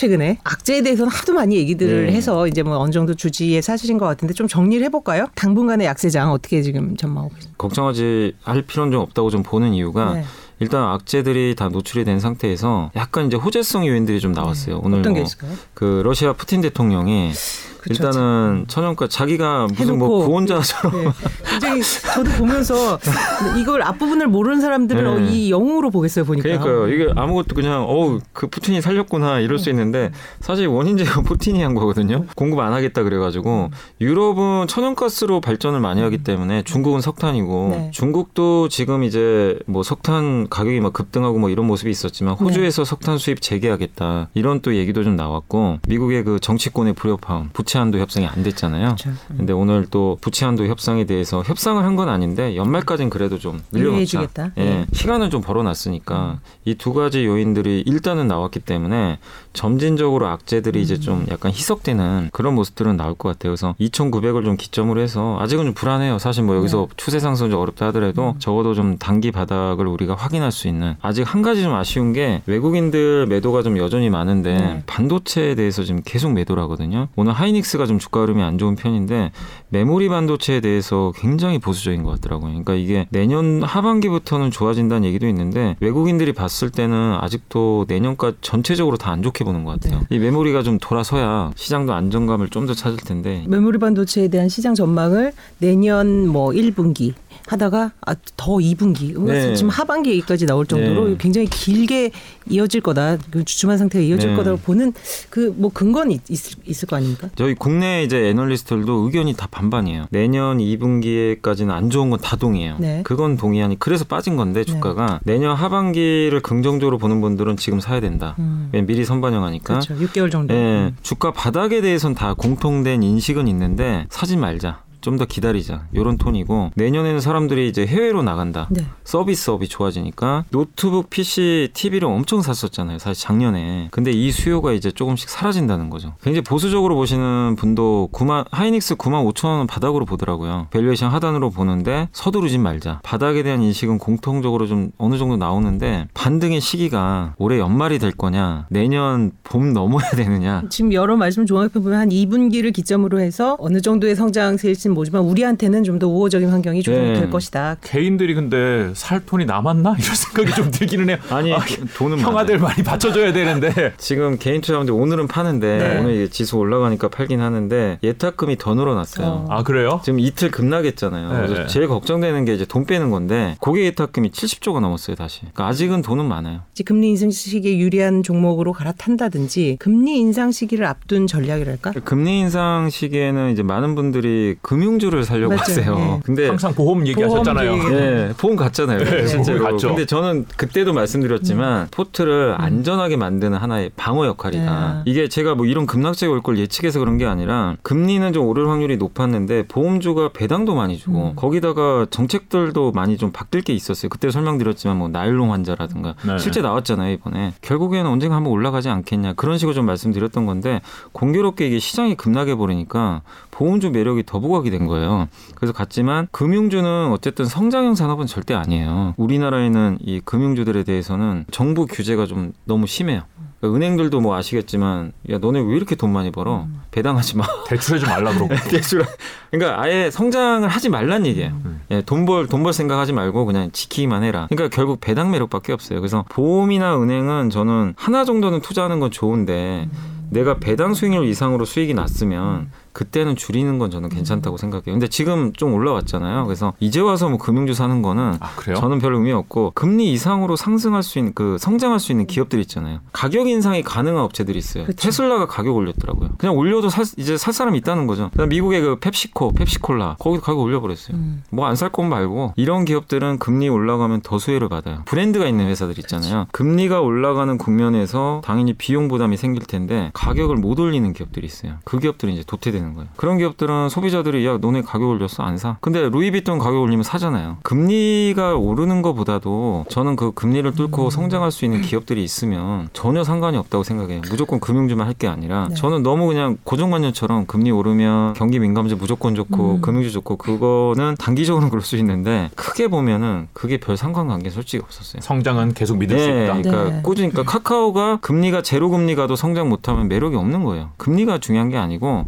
최근에 악재에 대해서는 하도 많이 얘기들을 네. 해서 이제 뭐 어느 정도 주지의 사실인 것 같은데 좀 정리를 해볼까요? 당분간의 약세장 어떻게 지금 전망하고 계세요? 걱정하지 할 필요는 좀 없다고 좀 보는 이유가 네. 일단 악재들이 다 노출이 된 상태에서 약간 이제 호재성 요인들이 좀 나왔어요. 오늘 네. 어떤 게뭐 있을까요? 그 러시아 푸틴 대통령이 그쵸, 일단은 천연가 자기가 무슨 뭐. 구원자처럼 네. 굉장히 저도 보면서 이걸 앞부분을 모르는 사람들은 네. 이 영웅으로 보겠어요 보니까. 그러니까요. 이게 아무것도 그냥 어우 그 푸틴이 살렸구나 이럴 수 있는데 사실 원인 제가 푸틴이 한 거거든요. 공급 안 하겠다 그래가지고 유럽은 천연가스로 발전을 많이 하기 때문에 중국은 석탄이고 네. 중국도 지금 이제 뭐 석탄 가격이 막 급등하고 뭐 이런 모습이 있었지만 호주에서 석탄 수입 재개하겠다 이런 또 얘기도 좀 나왔고 미국의 그 정치권의 불협화음 부채한도 협상이 안 됐잖아요. 그렇죠. 근데 오늘 또 부채한도 협상에 대해서 협상을 한 건 아닌데 연말까지는 그래도 좀 늘려놓자. 유예해주겠다. 예, 네. 시간을 좀 벌어놨으니까 이 두 가지 요인들이 일단은 나왔기 때문에 점진적으로 악재들이 이제 좀 약간 희석되는 그런 모습들은 나올 것 같아요. 그래서 2,900을 좀 기점으로 해서 아직은 좀 불안해요. 사실 뭐 여기서 추세 상승이 좀 어렵다 하더라도 적어도 좀 단기 바닥을 우리가 확인할 수 있는 아직 한 가지 좀 아쉬운 게 외국인들 매도가 좀 여전히 많은데 네. 반도체에 대해서 지금 계속 매도를 하거든요. 오늘 하이닉스가 좀 주가 흐름이 안 좋은 편인데 메모리 반도체에 대해서 굉장히 보수적인 것 같더라고요. 그러니까 이게 내년 하반기부터는 좋아진다는 얘기도 있는데 외국인들이 봤을 때는 아직도 내년까지 전체적으로 다 안 좋게 보는 것 같아요. 이 메모리가 좀 돌아서야 시장도 안정감을 좀 더 찾을 텐데 메모리 반도체에 대한 시장 전망을 내년 뭐 1분기 하다가 아, 더 2분기 네. 지금 하반기까지 나올 정도로 네. 굉장히 길게 이어질 거다 그 주춤한 상태가 이어질 네. 거다고 보는 그 뭐 근거는 있, 있을, 있을 거 아닙니까? 저희 국내 이제 애널리스트들도 의견이 다 반반이에요. 내년 2분기에까지는 안 좋은 건 다 동의해요. 네. 그건 동의하니 그래서 빠진 건데 주가가 내년 하반기를 긍정적으로 보는 분들은 지금 사야 된다. 음. 미리 선반영하니까. 그렇죠. 6개월 정도. 예, 주가 바닥에 대해서는 다 공통된 인식은 있는데 사지 말자. 좀 더 기다리자. 요런 톤이고 내년에는 사람들이 이제 해외로 나간다. 네. 서비스업이 좋아지니까 노트북, PC, TV를 엄청 샀었잖아요. 사실 작년에. 근데 이 수요가 이제 조금씩 사라진다는 거죠. 굉장히 보수적으로 보시는 분도 9만 하이닉스 9만 5천 원 바닥으로 보더라고요. 밸류에이션 하단으로 보는데 서두르진 말자. 바닥에 대한 인식은 공통적으로 좀 어느 정도 나오는데 반등의 시기가 올해 연말이 될 거냐, 내년 봄 넘어야 되느냐. 지금 여러 말씀 종합해 보면 한 2분기를 기점으로 해서 어느 정도의 성장세일지 는 모르지만 우리한테는 좀 더 우호적인 환경이 조성될 네. 것이다. 개인들이 근데 살 돈이 남았나 이런 생각이 좀 들기는 해요. 아니 아, 돈은 평화들 많아요. 많이 받쳐줘야 되는데 지금 개인 투자자분들 오늘은 파는데 네. 오늘 이제 지수 올라가니까 팔긴 하는데 예탁금이 더 늘어났어요. 어. 아 그래요? 지금 이틀 급락했잖아요. 네, 그래서 네. 제일 걱정되는 게 이제 돈 빼는 건데 고객 예탁금이 70조가 넘었어요 다시. 그러니까 아직은 돈은 많아요. 이제 금리 인상 시기에 유리한 종목으로 갈아탄다든지 금리 인상 시기를 앞둔 전략이랄까? 금리 인상 시기에는 이제 많은 분들이 금 융주를 살려고 맞죠. 하세요. 네. 근데 항상 보험 얘기하셨잖아요. 보험 예, 보험 갔잖아요. 네, 실제로. 보험 갔죠. 근데 저는 그때도 말씀드렸지만 포트를 안전하게 만드는 하나의 방어 역할이다. 네. 이게 제가 뭐 이런 급락세가 올 걸 예측해서 그런 게 아니라 금리는 좀 오를 확률이 높았는데 보험주가 배당도 많이 주고 음. 거기다가 정책들도 많이 좀 바뀔 게 있었어요. 그때 설명드렸지만 뭐 나일론 환자라든가 네. 실제 나왔잖아요 이번에 결국에는 언젠가 한번 올라가지 않겠냐 그런 식으로 좀 말씀드렸던 건데 공교롭게 이게 시장이 급락해 버리니까 보험주 매력이 더 부각이 된 거예요. 그래서 갔지만 금융주는 어쨌든 성장형 산업은 절대 아니에요. 우리나라에는 이 금융주들에 대해서는 정부 규제가 좀 너무 심해요. 그러니까 은행들도 뭐 아시겠지만 야 너네 왜 이렇게 돈 많이 벌어 배당하지 마 대출하지 말라 그러고. 대출 그러니까 아예 성장을 하지 말란 얘기예요. 예, 돈벌 돈 벌 생각하지 말고 그냥 지키기만 해라. 그러니까 결국 배당 매력밖에 없어요. 그래서 보험이나 은행은 저는 하나 정도는 투자하는 건 좋은데 내가 배당 수익률 이상으로 수익이 났으면 그때는 줄이는 건 저는 괜찮다고 생각해요. 근데 지금 좀 올라왔잖아요. 그래서 이제 와서 뭐 금융주 사는 거는 아? 저는 별 의미 없고 금리 이상으로 상승할 수 있는 그 성장할 수 있는 기업들 있잖아요. 가격 인상이 가능한 업체들이 있어요. 그쵸. 테슬라가 가격 올렸더라고요. 그냥 올려도 살, 이제 살 사람 있다는 거죠. 그다음 미국의 그 펩시코, 펩시콜라 거기도 가격 올려버렸어요. 음. 뭐안 살 건 말고 이런 기업들은 금리 올라가면 더 수혜를 받아요. 브랜드가 있는 회사들 있잖아요. 금리가 올라가는 국면에서 당연히 비용 부담이 생길 텐데 가격을 못 올리는 기업들이 있어요. 그 기업들이 이제 도태되는 버리는 거예요. 그런 기업들은 소비자들이 야 너네 가격 올렸어 안 사. 근데 루이비통 가격 올리면 사잖아요. 금리가 오르는 것보다도 저는 그 금리를 뚫고 음. 성장할 수 있는 기업들이 있으면 전혀 상관이 없다고 생각해요. 무조건 금융주만 할 게 아니라 네. 저는 너무 그냥 고정관념처럼 금리 오르면 경기 민감주 무조건 좋고 음. 금융주 좋고 그거는 단기적으로는 그럴 수 있는데 크게 보면은 그게 별 상관관계 솔직히 없었어요. 성장은 계속 믿을 수 네, 있다. 그러니까 네. 꾸준히 그러니까 카카오가 금리가 제로 금리 가도 성장 못하면 매력이 없는 거예요. 금리가 중요한 게 아니고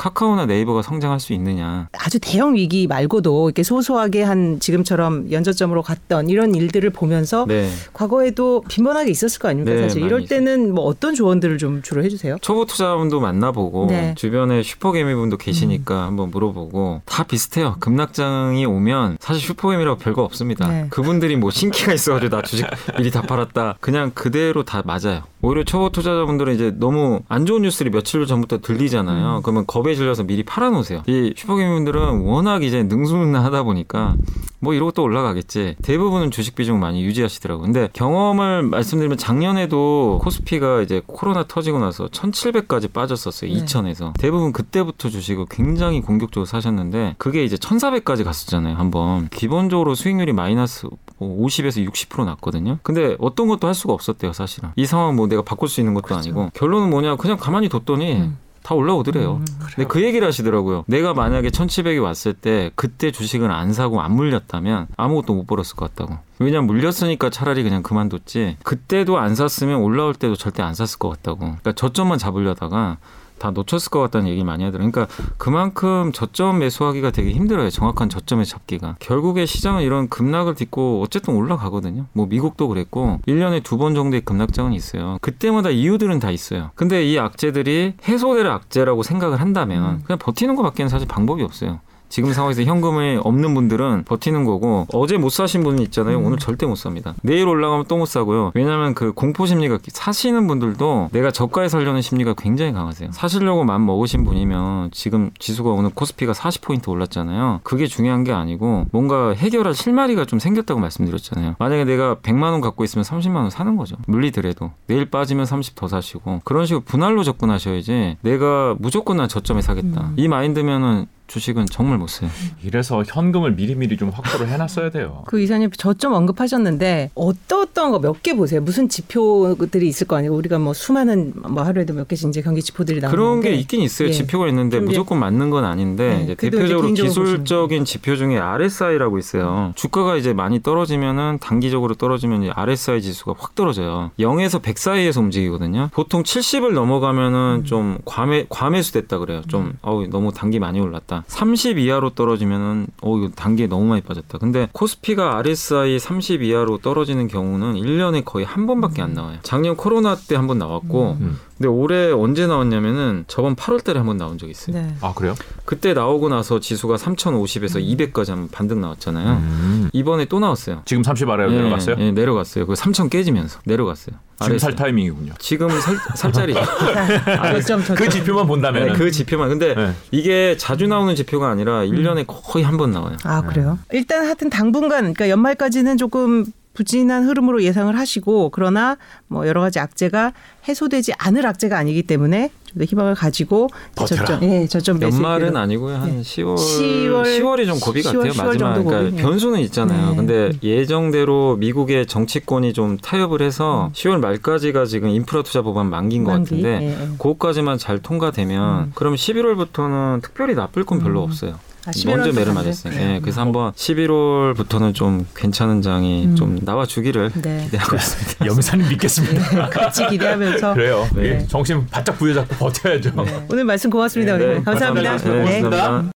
카카오나 네이버가 성장할 수 있느냐. 아주 대형 위기 말고도 이렇게 소소하게 한 지금처럼 연저점으로 갔던 이런 일들을 보면서 네. 과거에도 빈번하게 있었을 거 아닙니까 네, 사실 이럴 때는 뭐 어떤 조언들을 좀 주로 해주세요? 초보 투자분도 만나보고 네. 주변에 슈퍼개미분도 계시니까 한번 물어보고 다 비슷해요. 급락장이 오면 사실 슈퍼개미라고 별거 없습니다. 네. 그분들이 뭐 신기가 있어가지고 나 주식 미리 다 팔았다. 그냥 그대로 다 맞아요. 오히려 초보 투자자분들은 이제 너무 안 좋은 뉴스를 며칠 전부터 들리잖아요. 음. 그러면 겁에 질려서 미리 팔아놓으세요. 이 슈퍼개미분들은 워낙 이제 능수능란하다 보니까 뭐 이러고 또 올라가겠지. 대부분은 주식 비중 많이 유지하시더라고요. 근데 경험을 말씀드리면 작년에도 코스피가 이제 코로나 터지고 나서 1700까지 빠졌었어요. 네. 2000에서. 대부분 그때부터 주식을 굉장히 공격적으로 사셨는데 그게 이제 1400까지 갔었잖아요. 한번. 기본적으로 수익률이 마이너스 뭐 50에서 60% 났거든요. 근데 어떤 것도 할 수가 없었대요, 사실은. 이 상황 뭐 내가 바꿀 수 있는 것도 아니고. 결론은 뭐냐? 그냥 가만히 뒀더니 음. 다 올라오더래요. 음. 근데 그 얘기를 하시더라고요. 내가 만약에 1700이 왔을 때 그때 주식을 안 사고 안 물렸다면 아무것도 못 벌었을 것 같다고. 왜냐면 물렸으니까 차라리 그냥 그만뒀지. 그때도 안 샀으면 올라올 때도 절대 안 샀을 것 같다고. 그러니까 저점만 잡으려다가 다 놓쳤을 것 같다는 얘기 많이 하더라고요. 그러니까 그만큼 저점 매수하기가 되게 힘들어요. 정확한 저점에 잡기가. 결국에 시장은 이런 급락을 딛고 어쨌든 올라가거든요. 뭐 미국도 그랬고 1년에 두 번 정도의 급락장은 있어요. 그때마다 이유들은 다 있어요. 근데 이 악재들이 해소될 악재라고 생각을 한다면 음. 그냥 버티는 것밖에는 사실 방법이 없어요. 지금 상황에서 현금이 없는 분들은 버티는 거고 어제 못 사신 분이 있잖아요. 음. 오늘 절대 못 삽니다. 내일 올라가면 또 못 사고요. 왜냐하면 그 공포 심리가 사시는 분들도 내가 저가에 살려는 심리가 굉장히 강하세요. 사시려고 마음 먹으신 분이면 지금 지수가 오늘 코스피가 40포인트 올랐잖아요. 그게 중요한 게 아니고 뭔가 해결할 실마리가 좀 생겼다고 말씀드렸잖아요. 만약에 내가 100만 원 갖고 있으면 30만 원 사는 거죠. 물리더라도 내일 빠지면 30 더 사시고 그런 식으로 분할로 접근하셔야지 내가 무조건 난 저점에 사겠다. 음. 이 마인드면은 주식은 정말 못 써요. 이래서 현금을 미리미리 좀 확보를 해놨어야 돼요. 그 이사님 저점 언급하셨는데 어떤 어떤 거 몇 개 보세요? 무슨 지표들이 있을 거 아니에요? 우리가 뭐 수많은 뭐 하루에도 몇 개씩 이제 경기 지표들이 나오는데 그런 게 있긴 있어요. 예. 지표가 있는데 무조건 맞는 건 아닌데 네, 이제 대표적으로 기술적인 지표 중에 RSI라고 있어요. 주가가 이제 많이 떨어지면은 단기적으로 떨어지면 이제 RSI 지수가 확 떨어져요. 0에서 100 사이에서 움직이거든요. 보통 70을 넘어가면은 좀 과매 과매수됐다 그래요. 좀 어우 너무 단기 많이 올랐다. 30 이하로 떨어지면은 어 이거 단기에 너무 많이 빠졌다. 근데 코스피가 RSI 30 이하로 떨어지는 경우는 1년에 거의 한 번밖에 안 나와요. 작년 코로나 때 한 번 나왔고 음. 근데 올해 언제 나왔냐면은 저번 8월 달에 한 번 나온 적이 있어요. 네. 아 그래요? 그때 나오고 나서 지수가 3,050에서 200까지 한번 반등 나왔잖아요. 음. 이번에 또 나왔어요. 지금 30 아래로 예, 내려갔어요? 예, 내려갔어요. 그3,000 깨지면서 내려갔어요. 지금 살. 타이밍이군요. 지금 살. 저점 저점 그 지표만 본다면 네, 그 지표만. 근데 네. 이게 자주 나오는 지표가 아니라 1년에 거의 한 번 나와요. 아 그래요? 일단 하여튼 당분간 그러니까 연말까지는 조금 부진한 흐름으로 예상을 하시고 그러나 뭐 여러 가지 악재가 해소되지 않을 악재가 아니기 때문에 좀 더 희망을 가지고 버텨라. 저점 예 저점 연말은 아니고요. 한 네. 10월, 10월 10월, 이 좀 고비 10월, 같아요. 10월 마지막. 그러니까 고비. 변수는 있잖아요. 네. 근데 예정대로 미국의 정치권이 좀 타협을 해서 10월 말까지가 지금 인프라 투자 법안 만기인 것 음. 만기. 같은데 예, 예. 그것까지만 잘 통과되면 음. 그럼 11월부터는 특별히 나쁠 건 별로 음. 없어요. 아, 11월 먼저 매를? 맞았어요. 네. 예, 그래서 한번 11월부터는 좀 괜찮은 장이 음. 좀 나와 주기를 네. 기대하고 있습니다. 염사님 믿겠습니다. 같이 기대하면서 그래요. 네. 예, 정신 바짝 부여잡고 버텨야죠. 네. 오늘 말씀 고맙습니다. 네, 감사합니다. 감사합니다. 네, 네. 감사합니다.